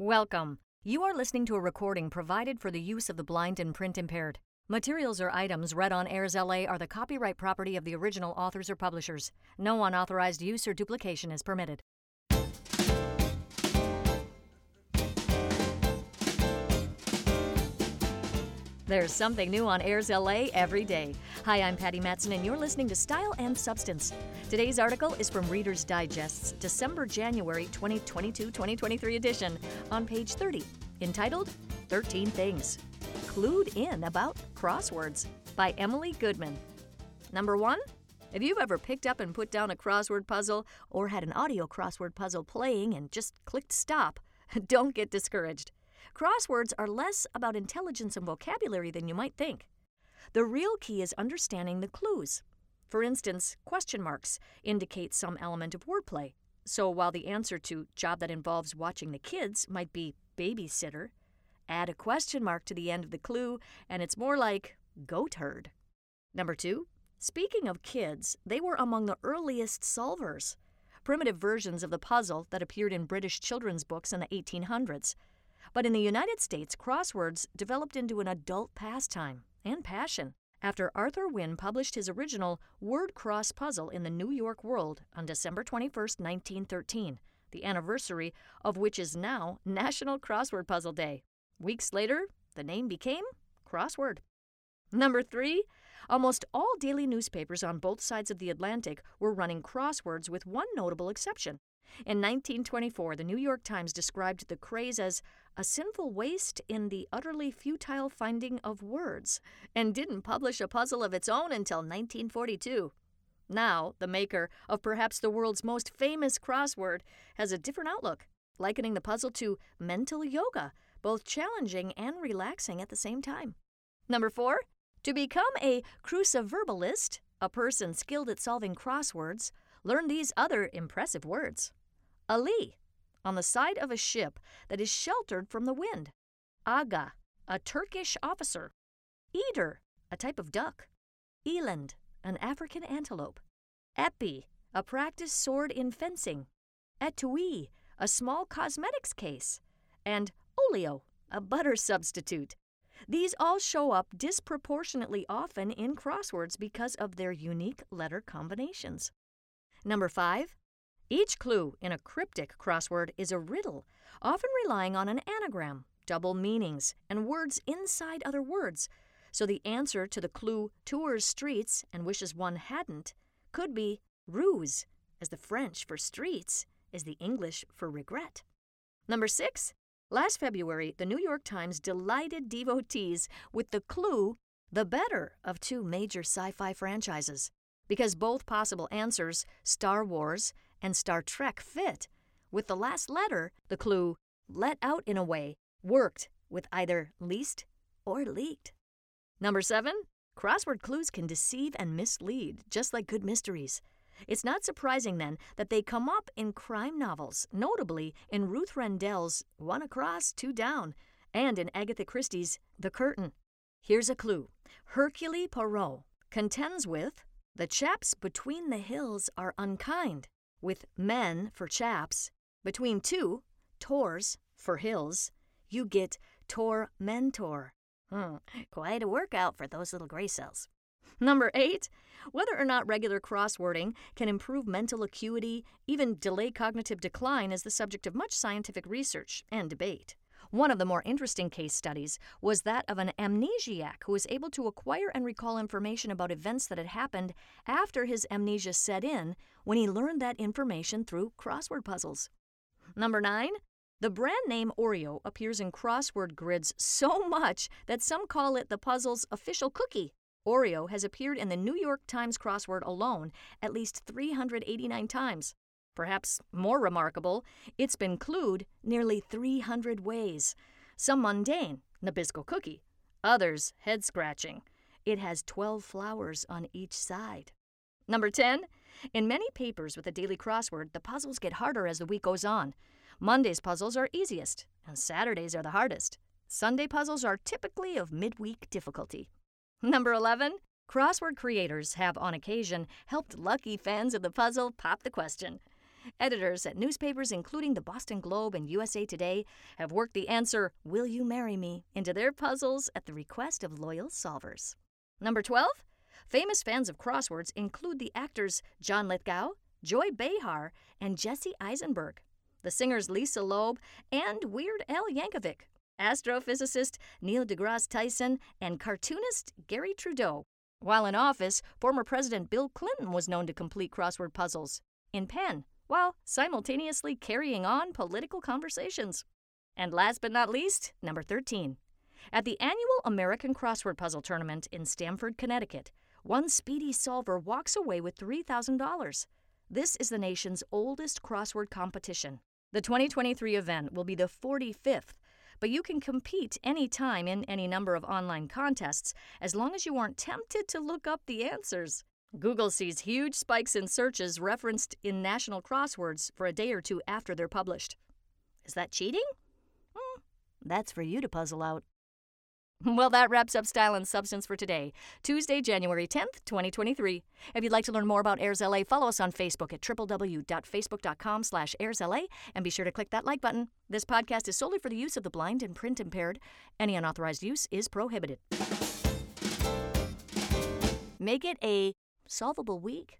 Welcome. You are listening to a recording provided for the use of the blind and print impaired. Materials or items read on AIRSLA are the copyright property of the original authors or publishers. No unauthorized use or duplication is permitted. There's something new on AIRSLA every day. Hi, I'm Patty Mattson, and you're listening to Style and Substance. Today's article is from Reader's Digest's December January 2022 2023 edition on page 30, entitled 13 Things Clued In About Crosswords by Emily Goodman. Number one, if you've ever picked up and put down a crossword puzzle or had an audio crossword puzzle playing and just clicked stop, don't get discouraged. Crosswords are less about intelligence and vocabulary than you might think. The real key is understanding the clues. For instance, question marks indicate some element of wordplay. So while the answer to job that involves watching the kids might be babysitter, add a question mark to the end of the clue and it's more like goat herd. Number two, speaking of kids, they were among the earliest solvers. Primitive versions of the puzzle that appeared in British children's books in the 1800s. But in the United States, crosswords developed into an adult pastime and passion after Arthur Wynne published his original Word Cross Puzzle in the New York World on December 21, 1913, the anniversary of which is now National Crossword Puzzle Day. Weeks later, the name became Crossword. Number three, almost all daily newspapers on both sides of the Atlantic were running crosswords with one notable exception. In 1924, the New York Times described the craze as a sinful waste in the utterly futile finding of words, and didn't publish a puzzle of its own until 1942. Now, the maker of perhaps the world's most famous crossword has a different outlook, likening the puzzle to mental yoga, both challenging and relaxing at the same time. Number four, to become a cruciverbalist, a person skilled at solving crosswords, learn these other impressive words. Alee, on the side of a ship that is sheltered from the wind. Aga, a Turkish officer. Eider, a type of duck. Eland, an African antelope. Epee, a practice sword in fencing. Etui, a small cosmetics case. And oleo, a butter substitute. These all show up disproportionately often in crosswords because of their unique letter combinations. Number five, each clue in a cryptic crossword is a riddle, often relying on an anagram, double meanings, and words inside other words. So the answer to the clue tours streets and wishes one hadn't could be rues, as the French for streets is the English for regret. Number six, last February, the New York Times delighted devotees with the clue the better of two major sci fi franchises, because both possible answers, Star Wars and Star Trek fit. With the last letter, the clue, let out in a way, worked with either leased or leaked. Number seven, crossword clues can deceive and mislead, just like good mysteries. It's not surprising then that they come up in crime novels, notably in Ruth Rendell's One Across, Two Down, and in Agatha Christie's The Curtain. Here's a clue Hercule Poirot contends with the chaps between the hills are unkind with men for chaps. Between two, tors for hills, you get tor mentor. Hmm, quite a workout for those little gray cells. Number eight, whether or not regular crosswording can improve mental acuity, even delay cognitive decline, is the subject of much scientific research and debate. One of the more interesting case studies was that of an amnesiac who was able to acquire and recall information about events that had happened after his amnesia set in when he learned that information through crossword puzzles. Number 9. The brand name Oreo appears in crossword grids so much that some call it the puzzle's official cookie. Oreo has appeared in the New York Times crossword alone at least 389 times. Perhaps more remarkable, it's been clued nearly 300 ways. Some mundane, Nabisco cookie, others head scratching. It has 12 flowers on each side. Number 10. In many papers with a daily crossword, the puzzles get harder as the week goes on. Monday's puzzles are easiest, and Saturdays are the hardest. Sunday puzzles are typically of midweek difficulty. Number 11. Crossword creators have, on occasion, helped lucky fans of the puzzle pop the question. Editors at newspapers including the Boston Globe and USA Today have worked the answer, Will you marry me, into their puzzles at the request of loyal solvers. Number 12. Famous fans of crosswords include the actors John Lithgow, Joy Behar, and Jesse Eisenberg, the singers Lisa Loeb and Weird Al Yankovic, astrophysicist Neil deGrasse Tyson, and cartoonist Garry Trudeau. While in office, former President Bill Clinton was known to complete crossword puzzles in pen while simultaneously carrying on political conversations. And last but not least, number 13. At the annual American Crossword Puzzle Tournament in Stamford, Connecticut, one speedy solver walks away with $3,000. This is the nation's oldest crossword competition. The 2023 event will be the 45th, but you can compete anytime in any number of online contests as long as you aren't tempted to look up the answers. Google sees huge spikes in searches referenced in national crosswords for a day or two after they're published. Is that cheating? Hmm, that's for you to puzzle out. Well, that wraps up Style and Substance for today, Tuesday, January 10th, 2023. If you'd like to learn more about AIRSLA, follow us on Facebook at www.facebook.com slash airsla and be sure to click that like button. This podcast is solely for the use of the blind and print impaired. Any unauthorized use is prohibited. Make it a solvable week.